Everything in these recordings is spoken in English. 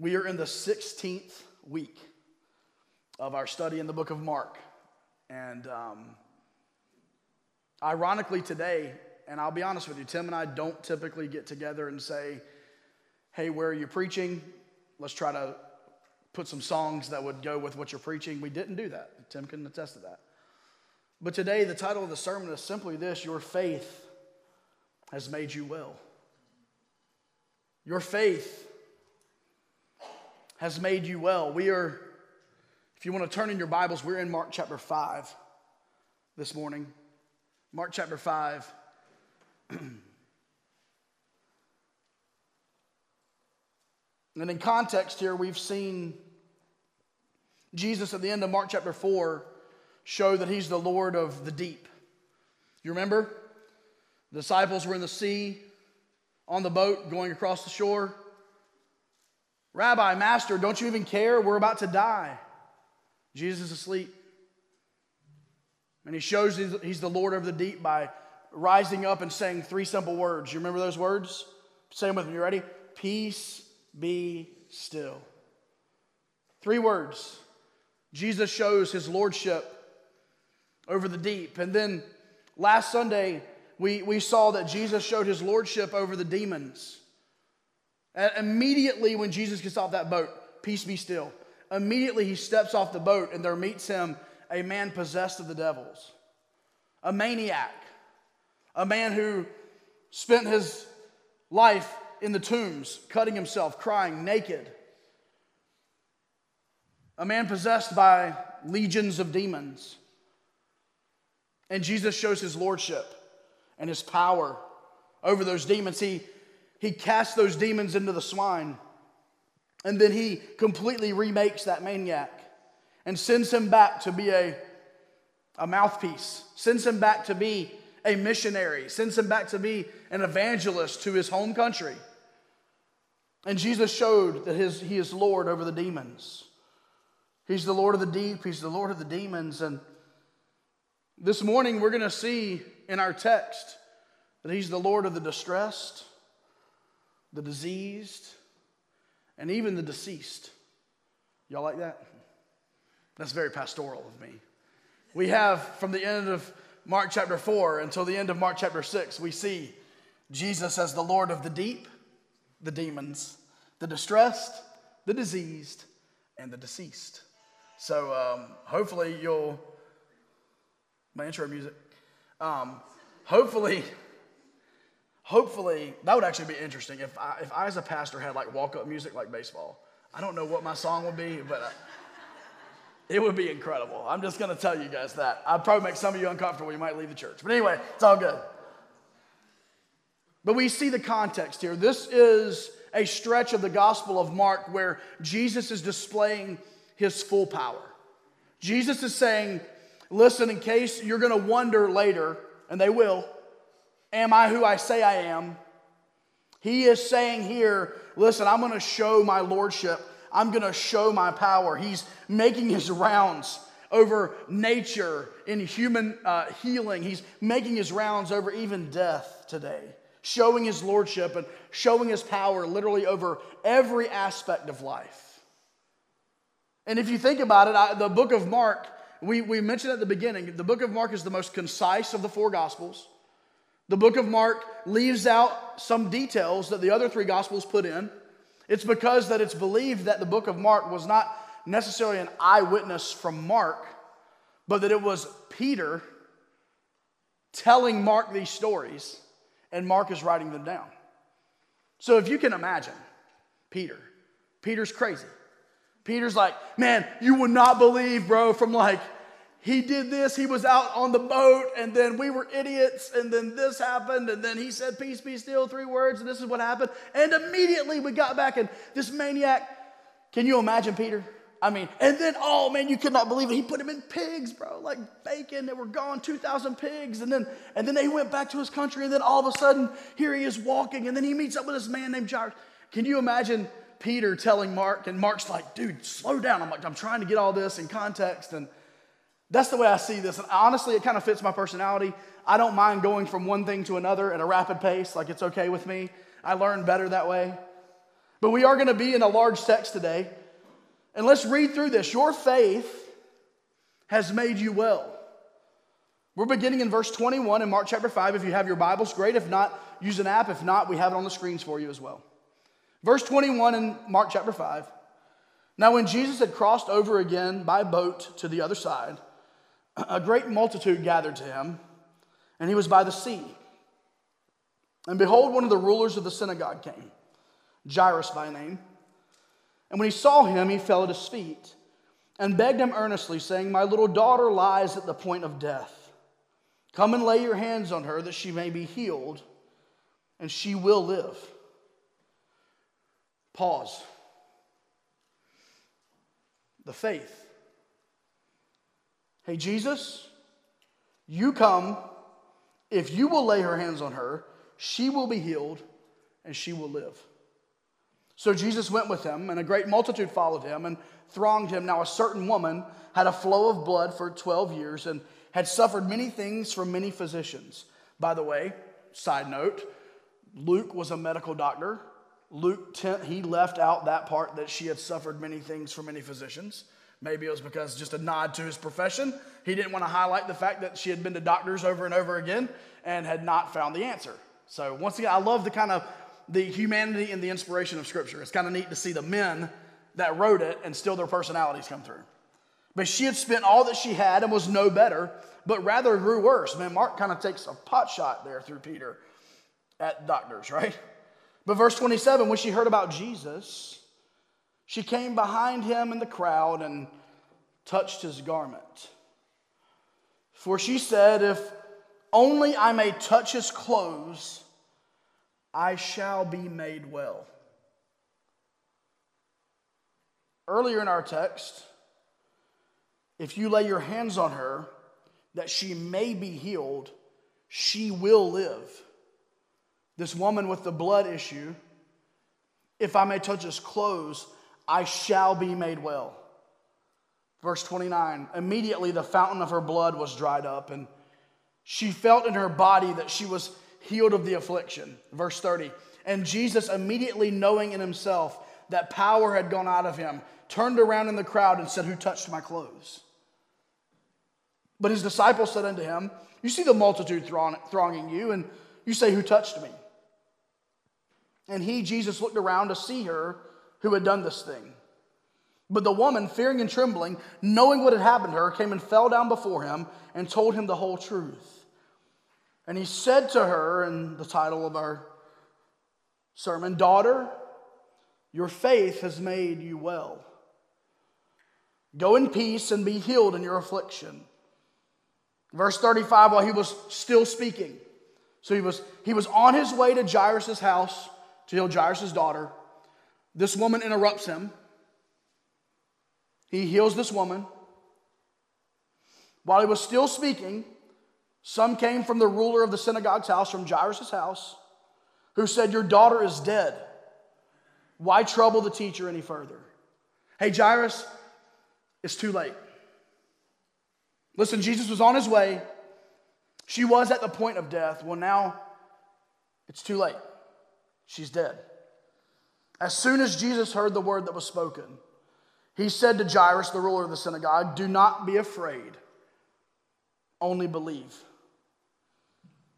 We are in the 16th week of our study in the book of Mark. And um, ironically, today, and I'll be honest with you, Tim and I don't typically get together and say, hey, where are you preaching? Let's try to put some songs that would go with what you're preaching. We didn't do that. Tim can attest to that. But today, the title of the sermon is simply this Your faith has made you well. Your faith has made you well. We are, if you want to turn in your Bibles, we're in Mark chapter 5 this morning. Mark chapter 5. and in context here, we've seen Jesus at the end of Mark chapter 4 show that he's the Lord of the deep. You remember? The disciples were in the sea on the boat going across the shore. Rabbi, Master, don't you even care? We're about to die. Jesus is asleep. And he shows he's the Lord of the deep by rising up and saying three simple words. You remember those words? Say them with me. You ready? Peace be still. Three words. Jesus shows his lordship over the deep. And then last Sunday, we, we saw that Jesus showed his lordship over the demons. And immediately, when Jesus gets off that boat, peace be still. Immediately, he steps off the boat, and there meets him a man possessed of the devils, a maniac, a man who spent his life in the tombs, cutting himself, crying, naked. A man possessed by legions of demons. And Jesus shows his lordship and his power over those demons. He, he casts those demons into the swine. And then he completely remakes that maniac and sends him back to be a, a mouthpiece, sends him back to be a missionary, sends him back to be an evangelist to his home country. And Jesus showed that his, he is Lord over the demons. He's the Lord of the deep, he's the Lord of the demons. And this morning, we're going to see in our text that He's the Lord of the distressed, the diseased, and even the deceased. Y'all like that? That's very pastoral of me. We have from the end of Mark chapter 4 until the end of Mark chapter 6, we see Jesus as the Lord of the deep, the demons, the distressed, the diseased, and the deceased. So um, hopefully you'll my intro music. Um, hopefully, hopefully, that would actually be interesting if I, if I, as a pastor, had like walk up music like baseball. I don't know what my song would be, but uh, it would be incredible. I'm just going to tell you guys that. I'd probably make some of you uncomfortable. You might leave the church. But anyway, it's all good. But we see the context here. This is a stretch of the Gospel of Mark where Jesus is displaying his full power. Jesus is saying, Listen, in case you're going to wonder later, and they will, am I who I say I am? He is saying here, listen, I'm going to show my lordship. I'm going to show my power. He's making his rounds over nature in human uh, healing. He's making his rounds over even death today, showing his lordship and showing his power literally over every aspect of life. And if you think about it, I, the book of Mark we, we mentioned at the beginning, the book of Mark is the most concise of the four gospels. The book of Mark leaves out some details that the other three gospels put in. It's because that it's believed that the book of Mark was not necessarily an eyewitness from Mark, but that it was Peter telling Mark these stories, and Mark is writing them down. So if you can imagine, Peter, Peter's crazy. Peter's like, man, you would not believe, bro, from like, he did this, he was out on the boat, and then we were idiots, and then this happened, and then he said, Peace be still, three words, and this is what happened. And immediately we got back, and this maniac, can you imagine Peter? I mean, and then, oh man, you could not believe it. He put him in pigs, bro, like bacon. They were gone, 2,000 pigs. And then, and then he went back to his country, and then all of a sudden, here he is walking, and then he meets up with this man named Jairus. Can you imagine Peter telling Mark, and Mark's like, dude, slow down. I'm like, I'm trying to get all this in context. And that's the way I see this. And honestly, it kind of fits my personality. I don't mind going from one thing to another at a rapid pace, like it's okay with me. I learn better that way. But we are going to be in a large text today. And let's read through this. Your faith has made you well. We're beginning in verse 21 in Mark chapter 5. If you have your Bibles, great. If not, use an app. If not, we have it on the screens for you as well. Verse 21 in Mark chapter 5. Now, when Jesus had crossed over again by boat to the other side, a great multitude gathered to him, and he was by the sea. And behold, one of the rulers of the synagogue came, Jairus by name. And when he saw him, he fell at his feet and begged him earnestly, saying, My little daughter lies at the point of death. Come and lay your hands on her that she may be healed, and she will live. Pause. The faith. Hey, Jesus, you come. If you will lay her hands on her, she will be healed and she will live. So Jesus went with him, and a great multitude followed him and thronged him. Now, a certain woman had a flow of blood for 12 years and had suffered many things from many physicians. By the way, side note, Luke was a medical doctor. Luke, 10, he left out that part that she had suffered many things from many physicians. Maybe it was because just a nod to his profession. He didn't want to highlight the fact that she had been to doctors over and over again and had not found the answer. So once again, I love the kind of the humanity and the inspiration of Scripture. It's kind of neat to see the men that wrote it and still their personalities come through. But she had spent all that she had and was no better, but rather grew worse. Man, Mark kind of takes a pot shot there through Peter at doctors, right? But verse 27, when she heard about Jesus, she came behind him in the crowd and touched his garment. For she said, If only I may touch his clothes, I shall be made well. Earlier in our text, if you lay your hands on her, that she may be healed, she will live. This woman with the blood issue, if I may touch his clothes, I shall be made well. Verse 29 Immediately the fountain of her blood was dried up, and she felt in her body that she was healed of the affliction. Verse 30 And Jesus, immediately knowing in himself that power had gone out of him, turned around in the crowd and said, Who touched my clothes? But his disciples said unto him, You see the multitude thronging you, and you say, Who touched me? And he, Jesus, looked around to see her who had done this thing. But the woman, fearing and trembling, knowing what had happened to her, came and fell down before him and told him the whole truth. And he said to her, in the title of our sermon, Daughter, your faith has made you well. Go in peace and be healed in your affliction. Verse 35, while he was still speaking. So he was, he was on his way to Jairus' house to heal Jairus' daughter. This woman interrupts him. He heals this woman. While he was still speaking, some came from the ruler of the synagogue's house, from Jairus' house, who said, Your daughter is dead. Why trouble the teacher any further? Hey, Jairus, it's too late. Listen, Jesus was on his way. She was at the point of death. Well, now it's too late. She's dead. As soon as Jesus heard the word that was spoken, he said to Jairus, the ruler of the synagogue, Do not be afraid, only believe.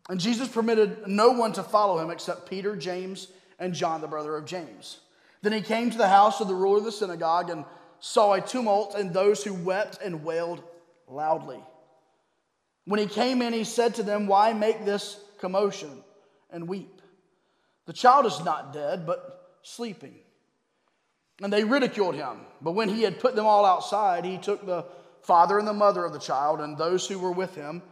And Jesus permitted no one to follow him except Peter, James, and John, the brother of James. Then he came to the house of the ruler of the synagogue and saw a tumult and those who wept and wailed loudly. When he came in, he said to them, Why make this commotion and weep? The child is not dead, but sleeping. And they ridiculed him. But when he had put them all outside, he took the father and the mother of the child and those who were with him.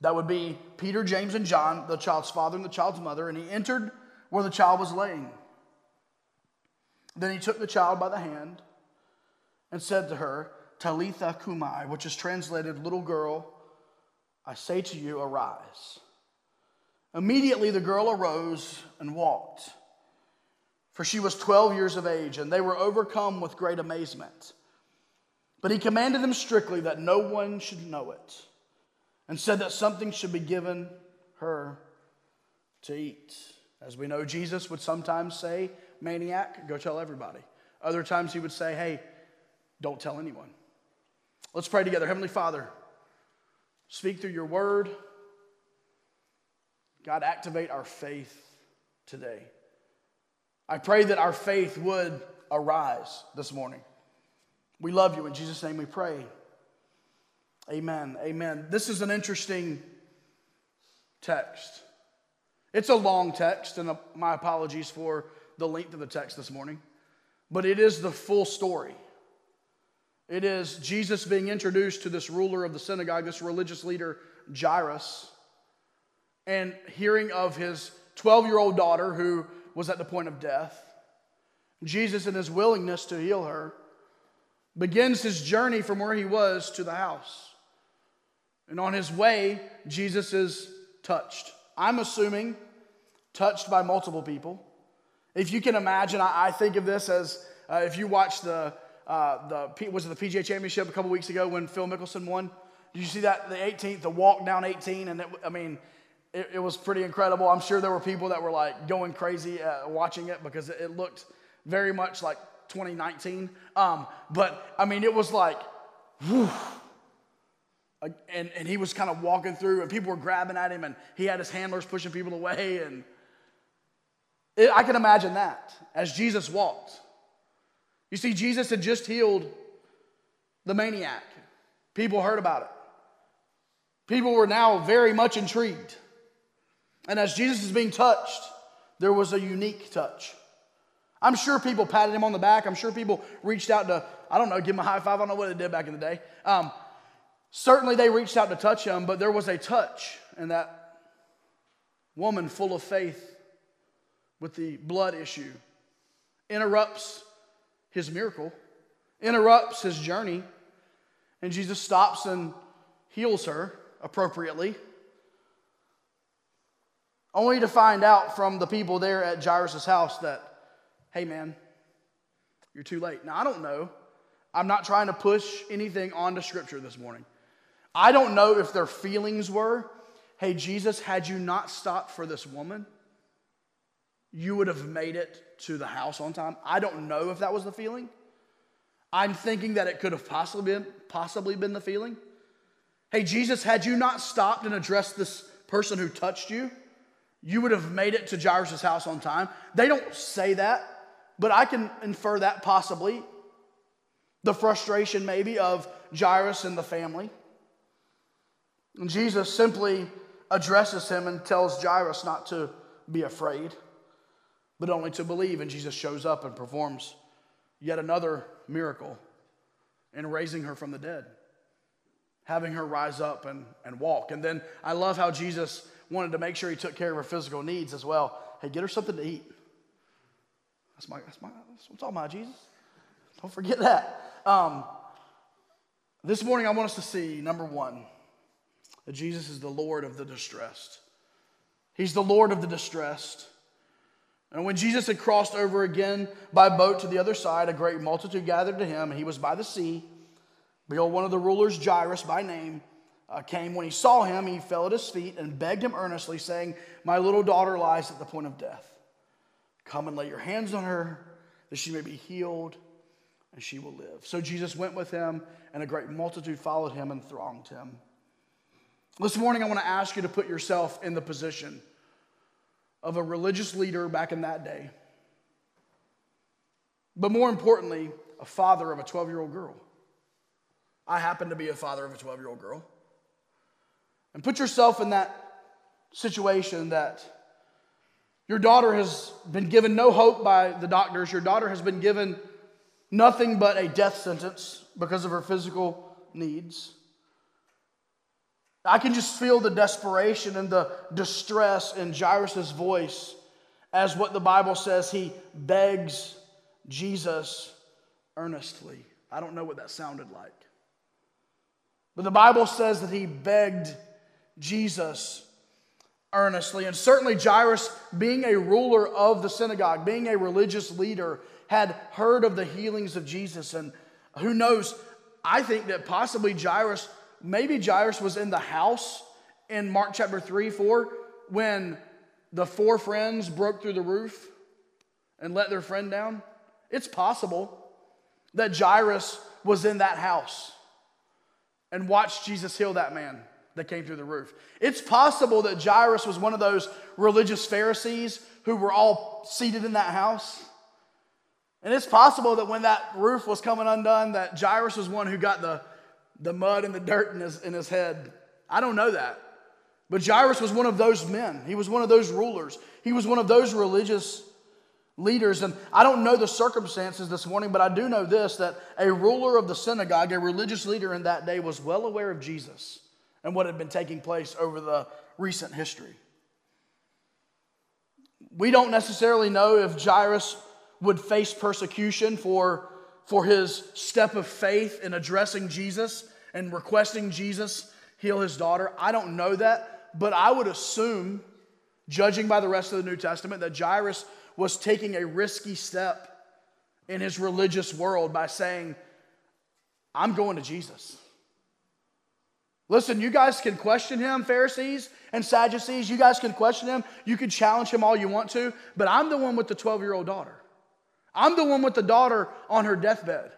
That would be Peter, James, and John, the child's father and the child's mother. And he entered where the child was laying. Then he took the child by the hand and said to her, Talitha Cumi, which is translated, little girl, I say to you, arise. Immediately the girl arose and walked, for she was 12 years of age, and they were overcome with great amazement. But he commanded them strictly that no one should know it, and said that something should be given her to eat. As we know, Jesus would sometimes say, maniac, go tell everybody. Other times he would say, hey, don't tell anyone. Let's pray together. Heavenly Father, speak through your word. God, activate our faith today. I pray that our faith would arise this morning. We love you. In Jesus' name we pray. Amen. Amen. This is an interesting text. It's a long text, and my apologies for the length of the text this morning, but it is the full story. It is Jesus being introduced to this ruler of the synagogue, this religious leader, Jairus, and hearing of his 12 year old daughter who was at the point of death. Jesus, in his willingness to heal her, begins his journey from where he was to the house. And on his way, Jesus is touched. I'm assuming touched by multiple people. If you can imagine, I, think of this as uh, if you watched the, uh, the was it the PGA Championship a couple weeks ago when Phil Mickelson won? Did you see that the 18th, the walk down 18? And it, I mean, it, it, was pretty incredible. I'm sure there were people that were like going crazy uh, watching it because it, it, looked very much like 2019. Um, but I mean, it was like, whew, and, and he was kind of walking through, and people were grabbing at him, and he had his handlers pushing people away. And it, I can imagine that as Jesus walked. You see, Jesus had just healed the maniac. People heard about it. People were now very much intrigued. And as Jesus is being touched, there was a unique touch. I'm sure people patted him on the back. I'm sure people reached out to, I don't know, give him a high five. I don't know what they did back in the day. Um, Certainly they reached out to touch him, but there was a touch and that woman full of faith with the blood issue. Interrupts his miracle, interrupts his journey, and Jesus stops and heals her appropriately. Only to find out from the people there at Jairus' house that, hey man, you're too late. Now, I don't know. I'm not trying to push anything onto Scripture this morning. I don't know if their feelings were, hey, Jesus, had you not stopped for this woman, you would have made it to the house on time. I don't know if that was the feeling. I'm thinking that it could have possibly been, possibly been the feeling. Hey, Jesus, had you not stopped and addressed this person who touched you, you would have made it to Jairus' house on time. They don't say that, but I can infer that possibly. The frustration, maybe, of Jairus and the family. And Jesus simply addresses him and tells Jairus not to be afraid, but only to believe. And Jesus shows up and performs yet another miracle in raising her from the dead, having her rise up and, and walk. And then I love how Jesus wanted to make sure he took care of her physical needs as well. Hey, get her something to eat. That's my, that's my, that's what I'm Jesus. Don't forget that. Um, this morning, I want us to see number one that Jesus is the Lord of the distressed. He's the Lord of the distressed. And when Jesus had crossed over again by boat to the other side, a great multitude gathered to him, and he was by the sea. Behold, one of the rulers, Jairus by name, uh, came. When he saw him, he fell at his feet and begged him earnestly, saying, My little daughter lies at the point of death. Come and lay your hands on her, that she may be healed, and she will live. So Jesus went with him, and a great multitude followed him and thronged him. This morning, I want to ask you to put yourself in the position of a religious leader back in that day. But more importantly, a father of a 12 year old girl. I happen to be a father of a 12 year old girl. And put yourself in that situation that your daughter has been given no hope by the doctors. Your daughter has been given nothing but a death sentence because of her physical needs. I can just feel the desperation and the distress in Jairus' voice as what the Bible says he begs Jesus earnestly. I don't know what that sounded like. But the Bible says that he begged Jesus earnestly. And certainly, Jairus, being a ruler of the synagogue, being a religious leader, had heard of the healings of Jesus. And who knows, I think that possibly Jairus maybe Jairus was in the house in Mark chapter 3, 4, when the four friends broke through the roof and let their friend down? It's possible that Jairus was in that house and watched Jesus heal that man that came through the roof. It's possible that Jairus was one of those religious Pharisees who were all seated in that house. And it's possible that when that roof was coming undone, that Jairus was one who got the, the mud and the dirt in his, in his head. I don't know that. But Jairus was one of those men. He was one of those rulers. He was one of those religious leaders. And I don't know the circumstances this morning, but I do know this that a ruler of the synagogue, a religious leader in that day, was well aware of Jesus and what had been taking place over the recent history. We don't necessarily know if Jairus would face persecution for, for his step of faith in addressing Jesus and requesting Jesus heal his daughter. I don't know that, but I would assume, judging by the rest of the New Testament, that Jairus was taking a risky step in his religious world by saying, I'm going to Jesus. Listen, you guys can question him, Pharisees and Sadducees. You guys can question him. You can challenge him all you want to, but I'm the one with the 12 year old daughter. I'm the one with the daughter on her deathbed.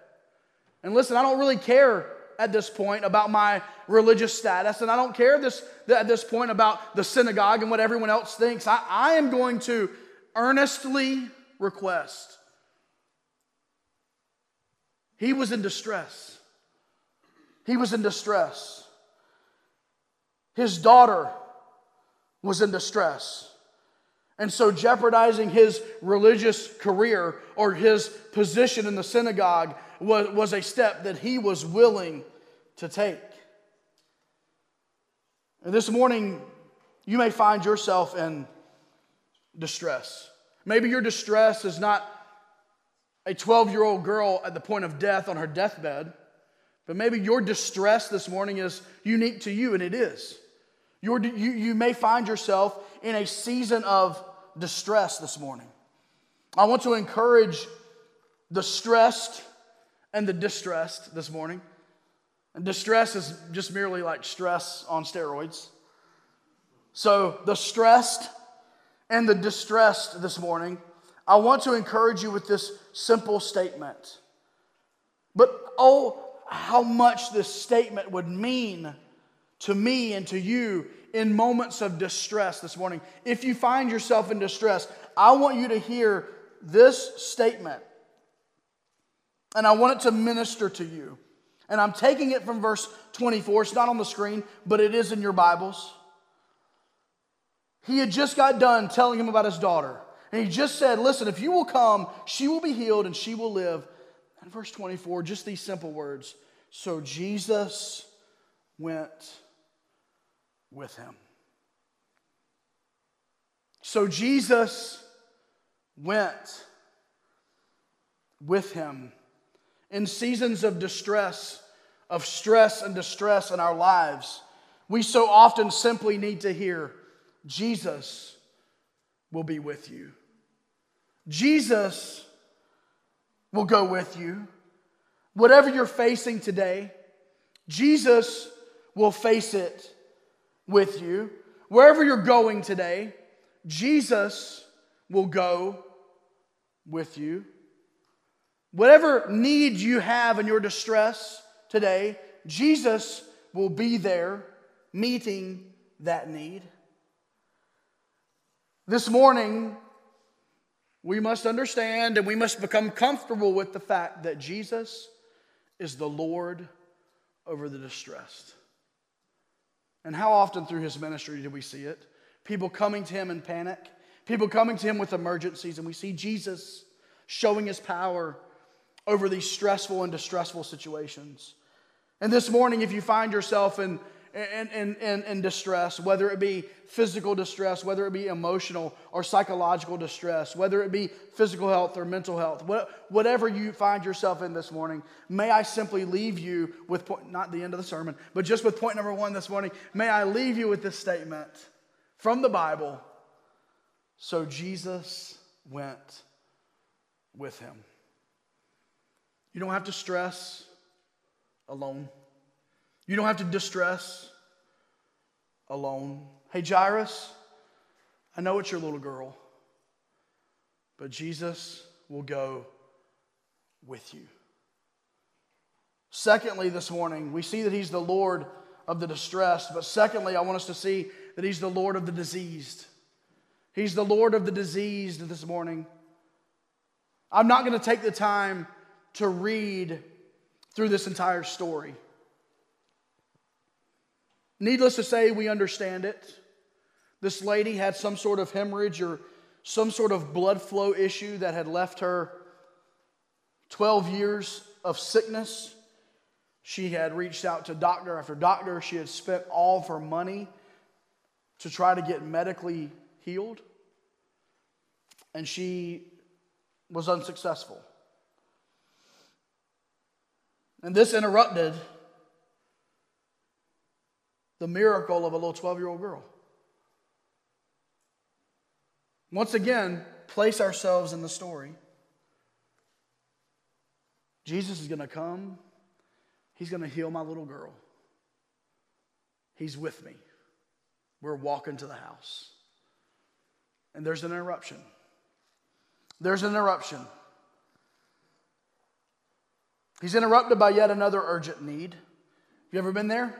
And listen, I don't really care at this point about my religious status, and I don't care this, at this point about the synagogue and what everyone else thinks. I, I am going to earnestly request. He was in distress. He was in distress. His daughter was in distress. And so, jeopardizing his religious career or his position in the synagogue was, was a step that he was willing to take. And this morning, you may find yourself in distress. Maybe your distress is not a 12 year old girl at the point of death on her deathbed, but maybe your distress this morning is unique to you, and it is. You you, you may find yourself in a season of distress this morning. I want to encourage the stressed and the distressed this morning. And distress is just merely like stress on steroids. So, the stressed and the distressed this morning, I want to encourage you with this simple statement. But oh, how much this statement would mean to me and to you in moments of distress this morning. If you find yourself in distress, I want you to hear this statement. And I want it to minister to you. And I'm taking it from verse 24. It's not on the screen, but it is in your Bibles. He had just got done telling him about his daughter. And he just said, Listen, if you will come, she will be healed and she will live. And verse 24, just these simple words. So Jesus went with him. So Jesus went with him in seasons of distress, of stress and distress in our lives. We so often simply need to hear, Jesus will be with you. Jesus will go with you. Whatever you're facing today, Jesus will face it with you. Wherever you're going today, Jesus will go with you. Whatever need you have in your distress today, Jesus will be there meeting that need. This morning, we must understand and we must become comfortable with the fact that Jesus is the Lord over the distressed. And how often through his ministry do we see it? People coming to him in panic, people coming to him with emergencies, and we see Jesus showing his power over these stressful and distressful situations. And this morning, if you find yourself in in, in, in distress, whether it be physical distress, whether it be emotional or psychological distress, whether it be physical health or mental health, whatever you find yourself in this morning, may I simply leave you with point, not the end of the sermon, but just with point number one this morning. May I leave you with this statement from the Bible. So Jesus went with him. You don't have to stress alone. You don't have to distress alone. Hey, Jairus, I know it's your little girl, but Jesus will go with you. Secondly, this morning, we see that He's the Lord of the distressed, but secondly, I want us to see that He's the Lord of the diseased. He's the Lord of the diseased this morning. I'm not going to take the time to read through this entire story. Needless to say, we understand it. This lady had some sort of hemorrhage or some sort of blood flow issue that had left her 12 years of sickness. She had reached out to doctor after doctor. She had spent all of her money to try to get medically healed. And she was unsuccessful. And this interrupted the miracle of a little 12 year old girl. Once again, place ourselves in the story. Jesus is going to come, He's going to heal my little girl. He's with me. We're walking to the house. And there's an interruption. There's an interruption. He's interrupted by yet another urgent need. Have you ever been there?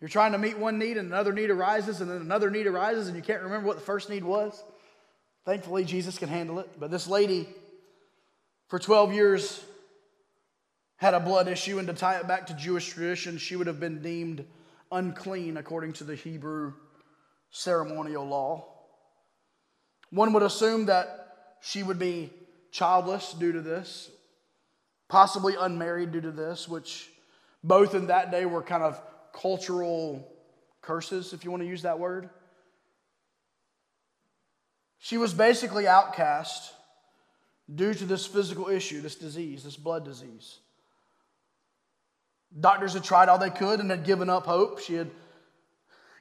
You're trying to meet one need and another need arises, and then another need arises, and you can't remember what the first need was. Thankfully, Jesus can handle it. But this lady, for 12 years, had a blood issue, and to tie it back to Jewish tradition, she would have been deemed unclean according to the Hebrew ceremonial law. One would assume that she would be childless due to this, possibly unmarried due to this, which both in that day were kind of cultural curses, if you want to use that word. She was basically outcast due to this physical issue, this disease, this blood disease. Doctors had tried all they could and had given up hope. She had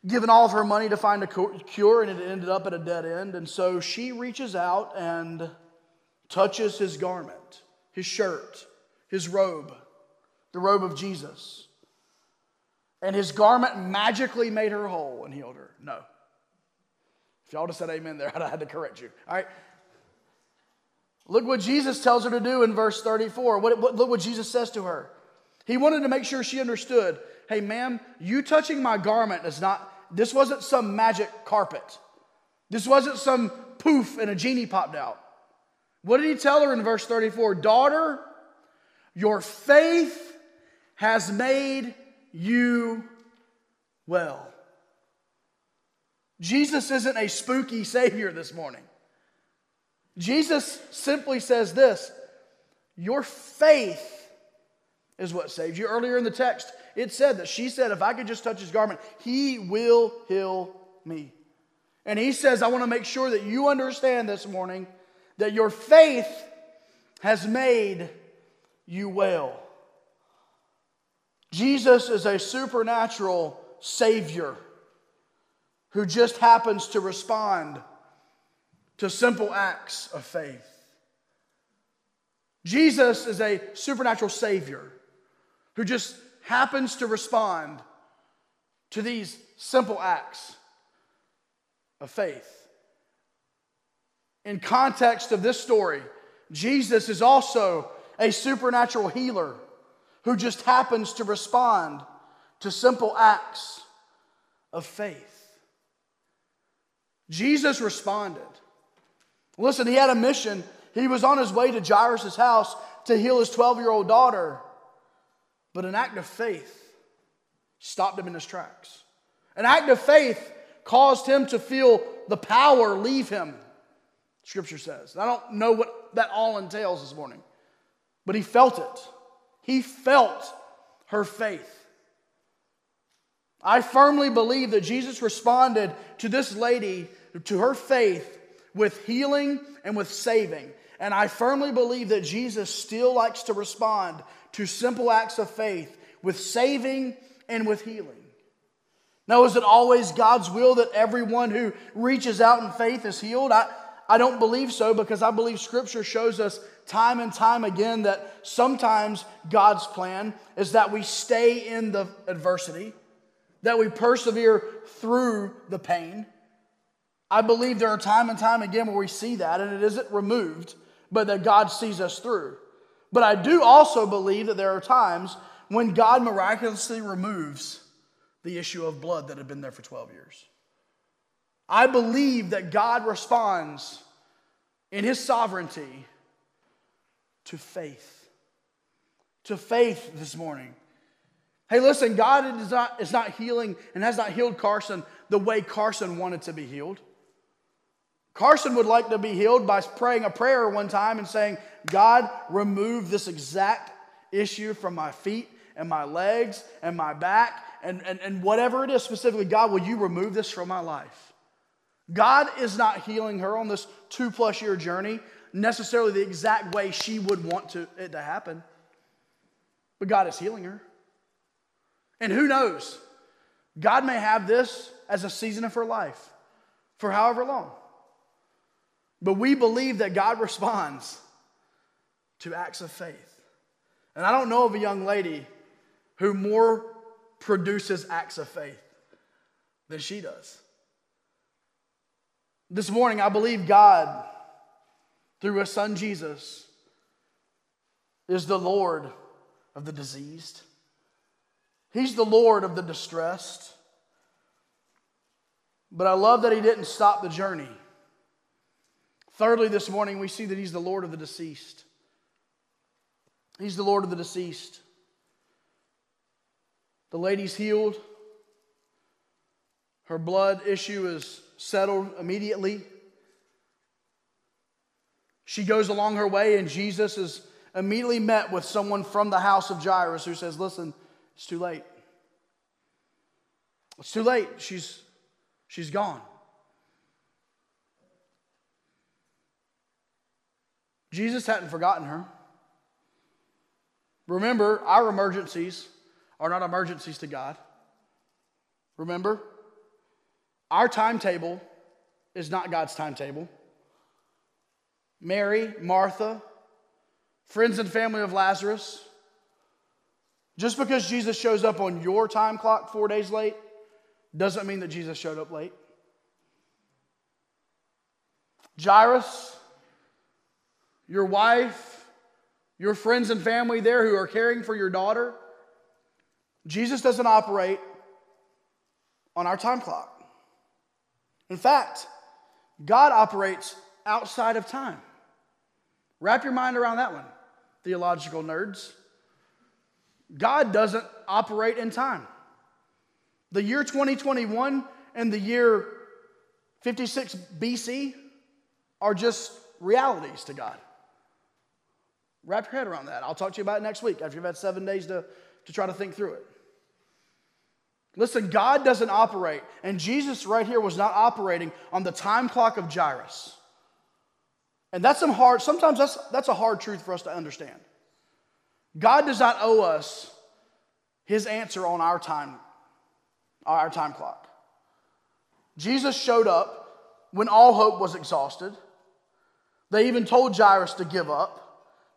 given all of her money to find a cure and it ended up at a dead end. And so she reaches out and touches his garment, his shirt, his robe, the robe of Jesus. And his garment magically made her whole and healed her. No. If y'all have said amen there, I'd have had to correct you. All right. Look what Jesus tells her to do in verse 34. What, what, look what Jesus says to her. He wanted to make sure she understood hey, ma'am, you touching my garment is not, this wasn't some magic carpet. This wasn't some poof and a genie popped out. What did he tell her in verse 34? Daughter, your faith has made you well. Jesus isn't a spooky Savior this morning. Jesus simply says this Your faith is what saves you. Earlier in the text, it said that she said, If I could just touch his garment, he will heal me. And he says, I want to make sure that you understand this morning that your faith has made you well. Jesus is a supernatural Savior who just happens to respond to simple acts of faith. Jesus is a supernatural Savior who just happens to respond to these simple acts of faith. In context of this story, Jesus is also a supernatural healer who just happens to respond to simple acts of faith. Jesus responded. Listen, he had a mission. He was on his way to Jairus' house to heal his 12 year old daughter, but an act of faith stopped him in his tracks. An act of faith caused him to feel the power leave him, scripture says. I don't know what that all entails this morning, but he felt it. He felt her faith. I firmly believe that Jesus responded to this lady, to her faith, with healing and with saving. And I firmly believe that Jesus still likes to respond to simple acts of faith with saving and with healing. Now, is it always God's will that everyone who reaches out in faith is healed? I, I don't believe so because I believe Scripture shows us time and time again that sometimes God's plan is that we stay in the adversity, that we persevere through the pain. I believe there are time and time again where we see that and it isn't removed, but that God sees us through. But I do also believe that there are times when God miraculously removes the issue of blood that had been there for 12 years. I believe that God responds in his sovereignty to faith. To faith this morning. Hey, listen, God is not, is not healing and has not healed Carson the way Carson wanted to be healed. Carson would like to be healed by praying a prayer one time and saying, God, remove this exact issue from my feet and my legs and my back and, and, and whatever it is specifically. God, will you remove this from my life? God is not healing her on this two plus year journey necessarily the exact way she would want to, it to happen, but God is healing her. And who knows? God may have this as a season of her life for however long. But we believe that God responds to acts of faith. And I don't know of a young lady who more produces acts of faith than she does. This morning, I believe God, through his son Jesus, is the Lord of the diseased. He's the Lord of the distressed. But I love that he didn't stop the journey. Thirdly, this morning, we see that he's the Lord of the deceased. He's the Lord of the deceased. The lady's healed. Her blood issue is settled immediately. She goes along her way, and Jesus is immediately met with someone from the house of Jairus who says, Listen, it's too late. It's too late. She's, she's gone. Jesus hadn't forgotten her. Remember, our emergencies are not emergencies to God. Remember, our timetable is not God's timetable. Mary, Martha, friends and family of Lazarus, just because Jesus shows up on your time clock four days late doesn't mean that Jesus showed up late. Jairus, your wife, your friends and family there who are caring for your daughter. Jesus doesn't operate on our time clock. In fact, God operates outside of time. Wrap your mind around that one, theological nerds. God doesn't operate in time. The year 2021 and the year 56 BC are just realities to God. Wrap your head around that. I'll talk to you about it next week after you've had seven days to, to try to think through it. Listen, God doesn't operate, and Jesus right here was not operating on the time clock of Jairus. And that's some hard, sometimes that's, that's a hard truth for us to understand. God does not owe us his answer on our time, our time clock. Jesus showed up when all hope was exhausted. They even told Jairus to give up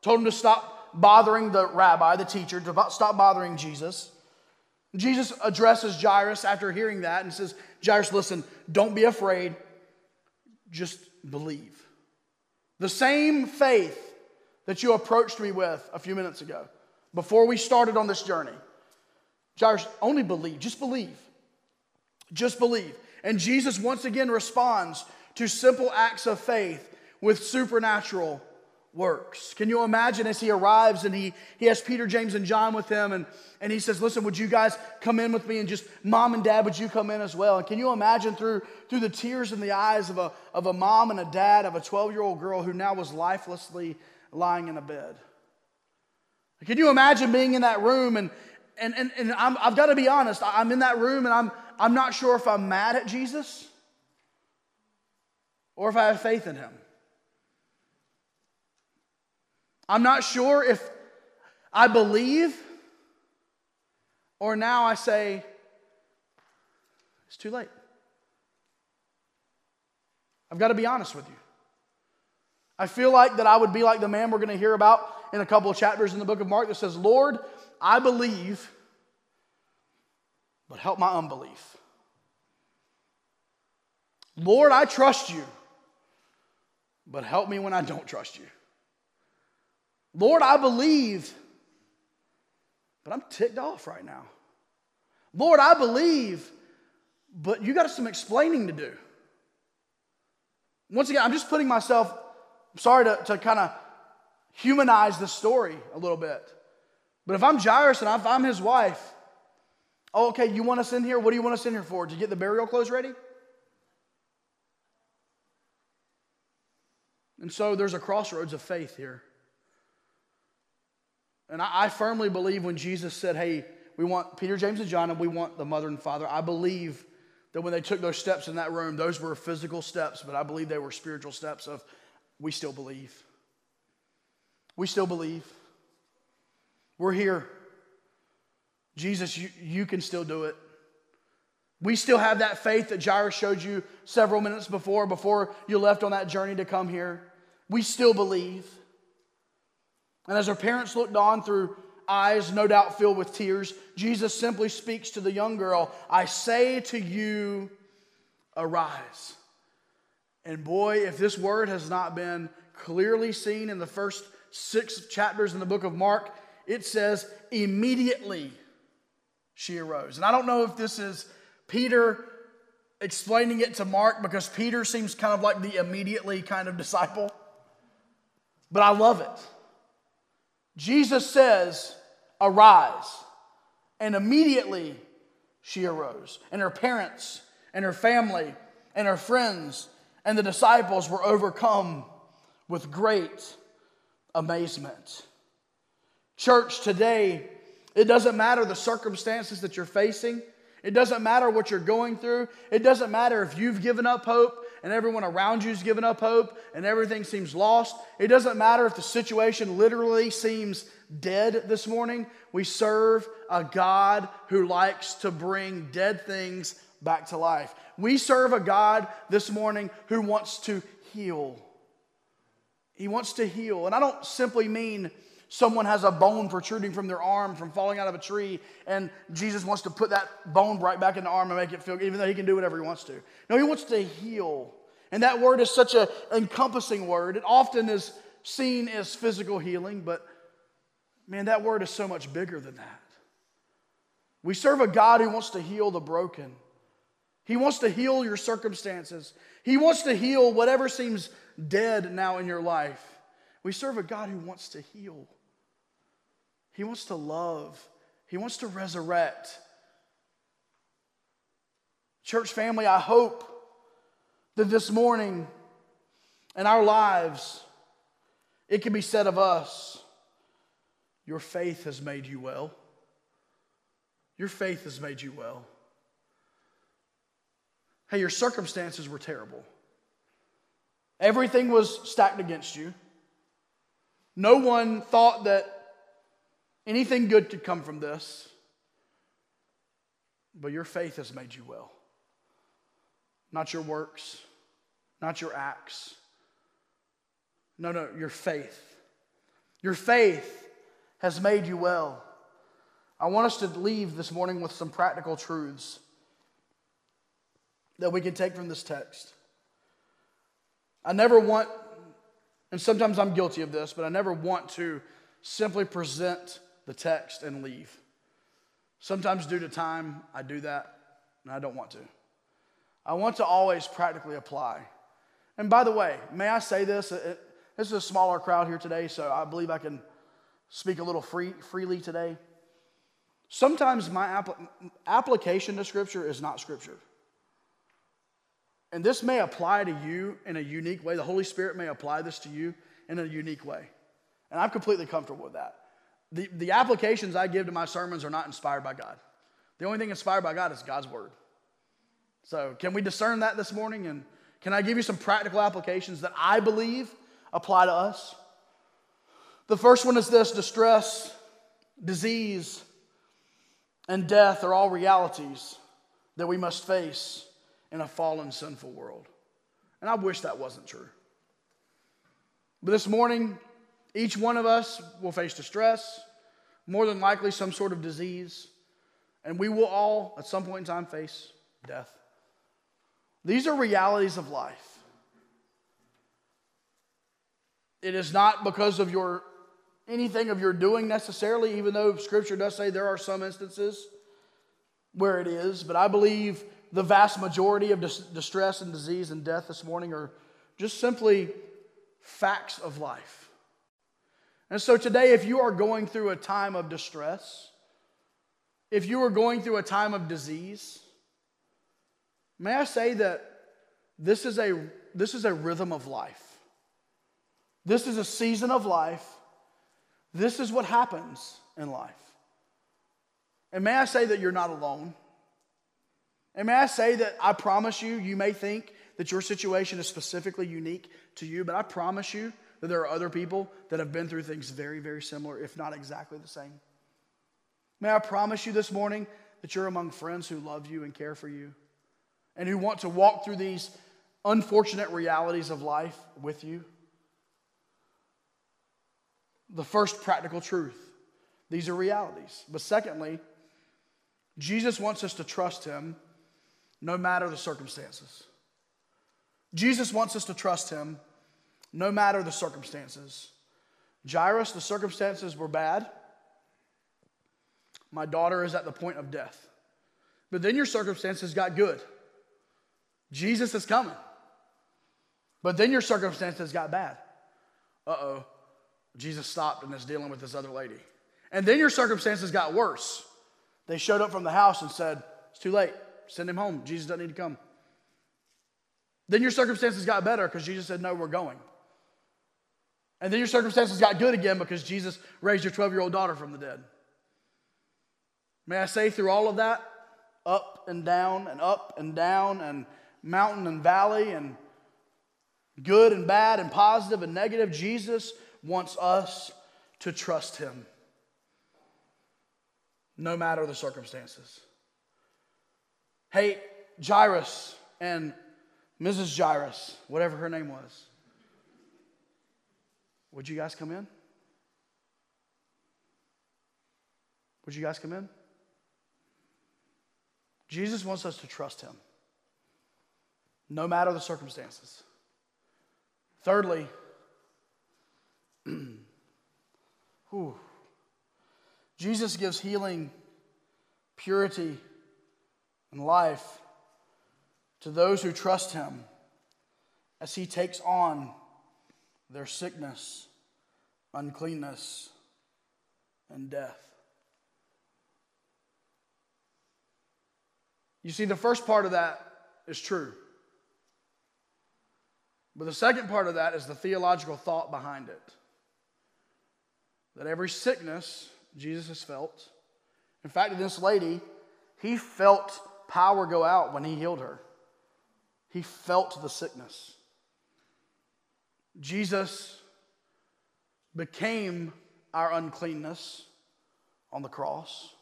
told him to stop bothering the rabbi, the teacher, to stop bothering Jesus. Jesus addresses Jairus after hearing that and says, Jairus, listen, don't be afraid, just believe. The same faith that you approached me with a few minutes ago, before we started on this journey. Jairus, only believe, just believe. Just believe. And Jesus once again responds to simple acts of faith with supernatural works. Can you imagine as he arrives and he, he has Peter, James, and John with him and, and he says, Listen, would you guys come in with me? And just mom and dad, would you come in as well? And can you imagine through, through the tears in the eyes of a, of a mom and a dad of a 12 year old girl who now was lifelessly lying in a bed? Can you imagine being in that room and, and, and, and i have got to be honest, I'm in that room and I'm, I'm not sure if I'm mad at Jesus or if I have faith in him. I'm not sure if I believe or now I say, it's too late. I've got to be honest with you. I feel like that I would be like the man we're going to hear about in a couple of chapters in the book of Mark that says, Lord, I believe, but help my unbelief. Lord, I trust you, but help me when I don't trust you. Lord, I believe, but I'm ticked off right now. Lord, I believe, but you got some explaining to do. Once again, I'm just putting myself, sorry to, to kind of humanize the story a little bit. But if I'm Jairus and if I'm his wife, oh, okay, you want us in here? What do you want us in here for? To get the burial clothes ready? And so there's a crossroads of faith here. And I, I, firmly believe when Jesus said, hey, we want Peter, James, and John, and we want the mother and father, I believe that when they took those steps in that room, those were physical steps, but I believe they were spiritual steps of we still believe. We still believe. We're here. Jesus, you, you can still do it. We still have that faith that Jairus showed you several minutes before, before you left on that journey to come here. We still believe. And as her parents looked on through eyes no doubt filled with tears, Jesus simply speaks to the young girl I say to you, arise. And boy, if this word has not been clearly seen in the first six chapters in the book of Mark, it says, immediately she arose. And I don't know if this is Peter explaining it to Mark because Peter seems kind of like the immediately kind of disciple, but I love it. Jesus says, Arise. And immediately she arose. And her parents and her family and her friends and the disciples were overcome with great amazement. Church, today, it doesn't matter the circumstances that you're facing. It doesn't matter what you're going through. It doesn't matter if you've given up hope and everyone around you's given up hope and everything seems lost. It doesn't matter if the situation literally seems dead this morning. We serve a God who likes to bring dead things back to life. We serve a God this morning who wants to heal. He wants to heal. And I don't simply mean someone has a bone protruding from their arm from falling out of a tree, and Jesus wants to put that bone right back in the arm and make it feel, good, even though he can do whatever he wants to. No, he wants to heal. And that word is such an encompassing word. It often is seen as physical healing, but man, that word is so much bigger than that. We serve a God who wants to heal the broken. He wants to heal your circumstances. He wants to heal whatever seems dead now in your life. We serve a God who wants to heal. He wants to love, He wants to resurrect. Church family, I hope that this morning in our lives, it can be said of us, Your faith has made you well. Your faith has made you well. Hey, your circumstances were terrible. Everything was stacked against you. No one thought that Anything good could come from this, but your faith has made you well. Not your works, not your acts. No, no, your faith. Your faith has made you well. I want us to leave this morning with some practical truths that we can take from this text. I never want, and sometimes I'm guilty of this, but I never want to simply present the text and leave. Sometimes, due to time, I do that, and I don't want to. I want to always practically apply. And by the way, may I say this? It, this is a smaller crowd here today, so I believe I can speak a little free, freely today. Sometimes my apl- application to Scripture is not Scripture. And this may apply to you in a unique way. The Holy Spirit may apply this to you in a unique way. And I'm completely comfortable with that the, the applications I give to my sermons are not inspired by God. The only thing inspired by God is God's word. So, can we discern that this morning? And can I give you some practical applications that I believe apply to us? The first one is this distress, disease, and death are all realities that we must face in a fallen, sinful world. And I wish that wasn't true. But this morning, each one of us will face distress, more than likely some sort of disease, and we will all, at some point in time, face death. These are realities of life. It is not because of your anything of your doing necessarily, even though scripture does say there are some instances where it is. But I believe the vast majority of dis- distress and disease and death this morning are just simply facts of life. And so today, if you are going through a time of distress, if you are going through a time of disease, may I say that this is a, this is a rhythm of life. This is a season of life. This is what happens in life. And may I say that you're not alone? And may I say that I promise you, you may think that your situation is specifically unique to you, but I promise you that there are other people that have been through things very, very similar, if not exactly the same. May I promise you this morning that you're among friends who love you and care for you and who want to walk through these unfortunate realities of life with you. The first practical truth these are realities. But secondly, Jesus wants us to trust him no matter the circumstances. Jesus wants us to trust him no matter the circumstances. Jairus, the circumstances were bad. My daughter is at the point of death. But then your circumstances got good. Jesus is coming. But then your circumstances got bad. Uh oh. Jesus stopped and is dealing with this other lady. And then your circumstances got worse. They showed up from the house and said, It's too late. Send him home. Jesus doesn't need to come. Then your circumstances got better because Jesus said, No, we're going. And then your circumstances got good again because Jesus raised your 12 year old daughter from the dead. May I say, through all of that, up and down and up and down and mountain and valley and good and bad and positive and negative, Jesus wants us to trust him no matter the circumstances. Hey, Jairus and Mrs. Jairus, whatever her name was, would you guys come in? Would you guys come in? Jesus wants us to trust him, no matter the circumstances. Thirdly, Jesus gives healing, purity, and life to those who trust him as he takes on their sickness, uncleanness, and death. You see, the first part of that is true. But the second part of that is the theological thought behind it. That every sickness Jesus has felt, in fact, this lady, he felt power go out when he healed her. He felt the sickness. Jesus became our uncleanness on the cross.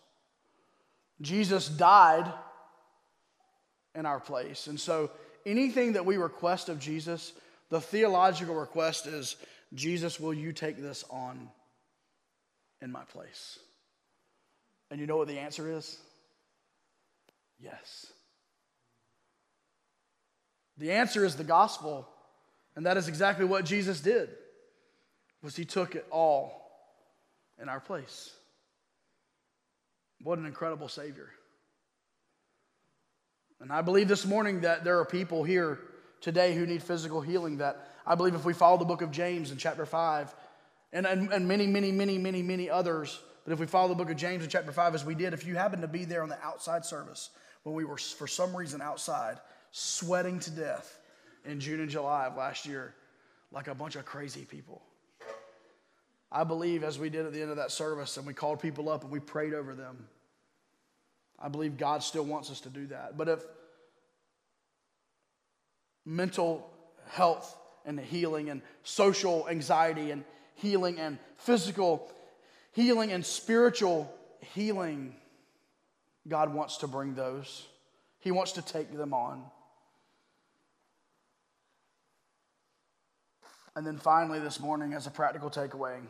Jesus died in our place. And so anything that we request of Jesus, the theological request is Jesus, will you take this on in my place? And you know what the answer is? Yes. The answer is the gospel, and that is exactly what Jesus did. Was he took it all in our place. What an incredible savior. And I believe this morning that there are people here today who need physical healing that I believe if we follow the book of James in chapter 5 and, and, and many, many, many, many, many others, but if we follow the book of James in chapter 5 as we did, if you happen to be there on the outside service when we were for some reason outside sweating to death in June and July of last year like a bunch of crazy people. I believe as we did at the end of that service and we called people up and we prayed over them I believe God still wants us to do that. But if mental health and healing and social anxiety and healing and physical healing and spiritual healing, God wants to bring those. He wants to take them on. And then finally, this morning, as a practical takeaway,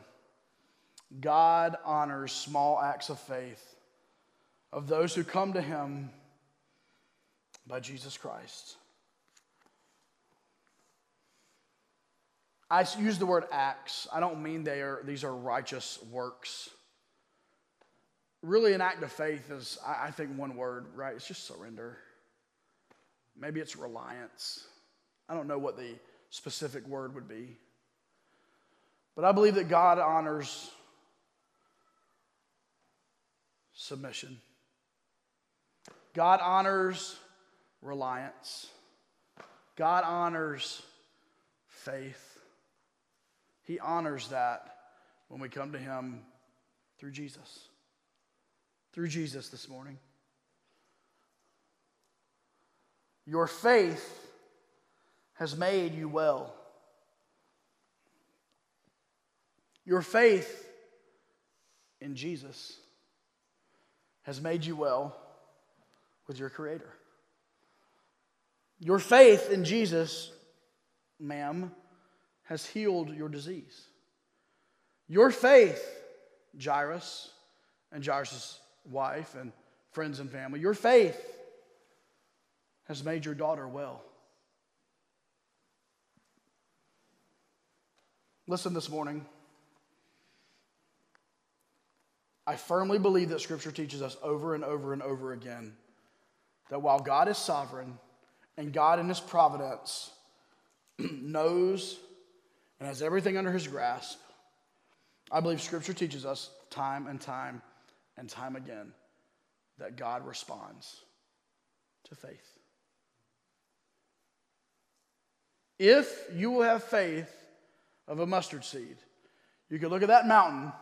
God honors small acts of faith of those who come to Him by Jesus Christ. I use the word acts. I don't mean they are, these are righteous works. Really, an act of faith is, I think, one word, right? It's just surrender. Maybe it's reliance. I don't know what the specific word would be. But I believe that God honors submission. God honors reliance. God honors faith. He honors that when we come to Him through Jesus. Through Jesus this morning. Your faith has made you well. Your faith in Jesus has made you well with your Creator. Your faith in Jesus, ma'am, has healed your disease. Your faith, Jairus and Jairus' wife and friends and family, your faith has made your daughter well. Listen this morning. I firmly believe that Scripture teaches us over and over and over again that while God is sovereign and God in His providence knows and has everything under His grasp, I believe Scripture teaches us time and time and time again that God responds to faith. If you will have faith of a mustard seed, you can look at that mountain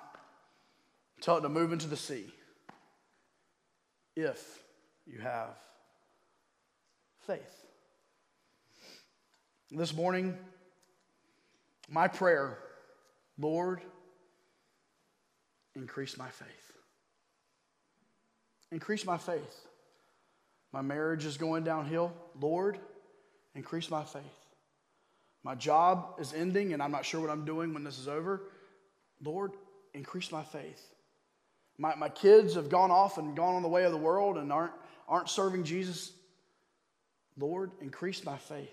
Tell it to move into the sea. If you have faith. This morning, my prayer, Lord, increase my faith. Increase my faith. My marriage is going downhill. Lord, increase my faith. My job is ending and I'm not sure what I'm doing when this is over. Lord, increase my faith. My, my kids have gone off and gone on the way of the world and aren't, aren't serving Jesus. Lord, increase my faith.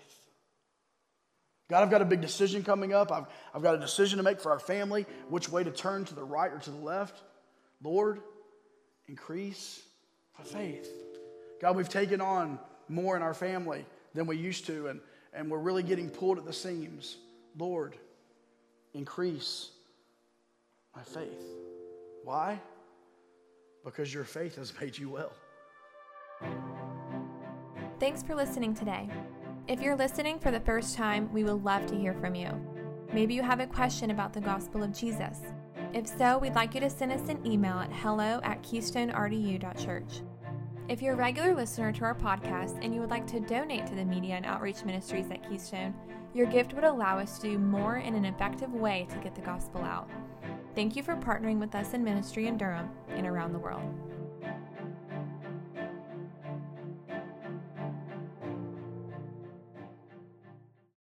God, I've got a big decision coming up. I've, I've got a decision to make for our family, which way to turn to the right or to the left. Lord, increase my faith. God, we've taken on more in our family than we used to, and, and we're really getting pulled at the seams. Lord, increase my faith. Why? because your faith has made you well. Thanks for listening today. If you're listening for the first time, we would love to hear from you. Maybe you have a question about the gospel of Jesus. If so, we'd like you to send us an email at hello at keystonerdu.church. If you're a regular listener to our podcast and you would like to donate to the media and outreach ministries at Keystone, your gift would allow us to do more in an effective way to get the gospel out. Thank you for partnering with us in ministry in Durham and around the world.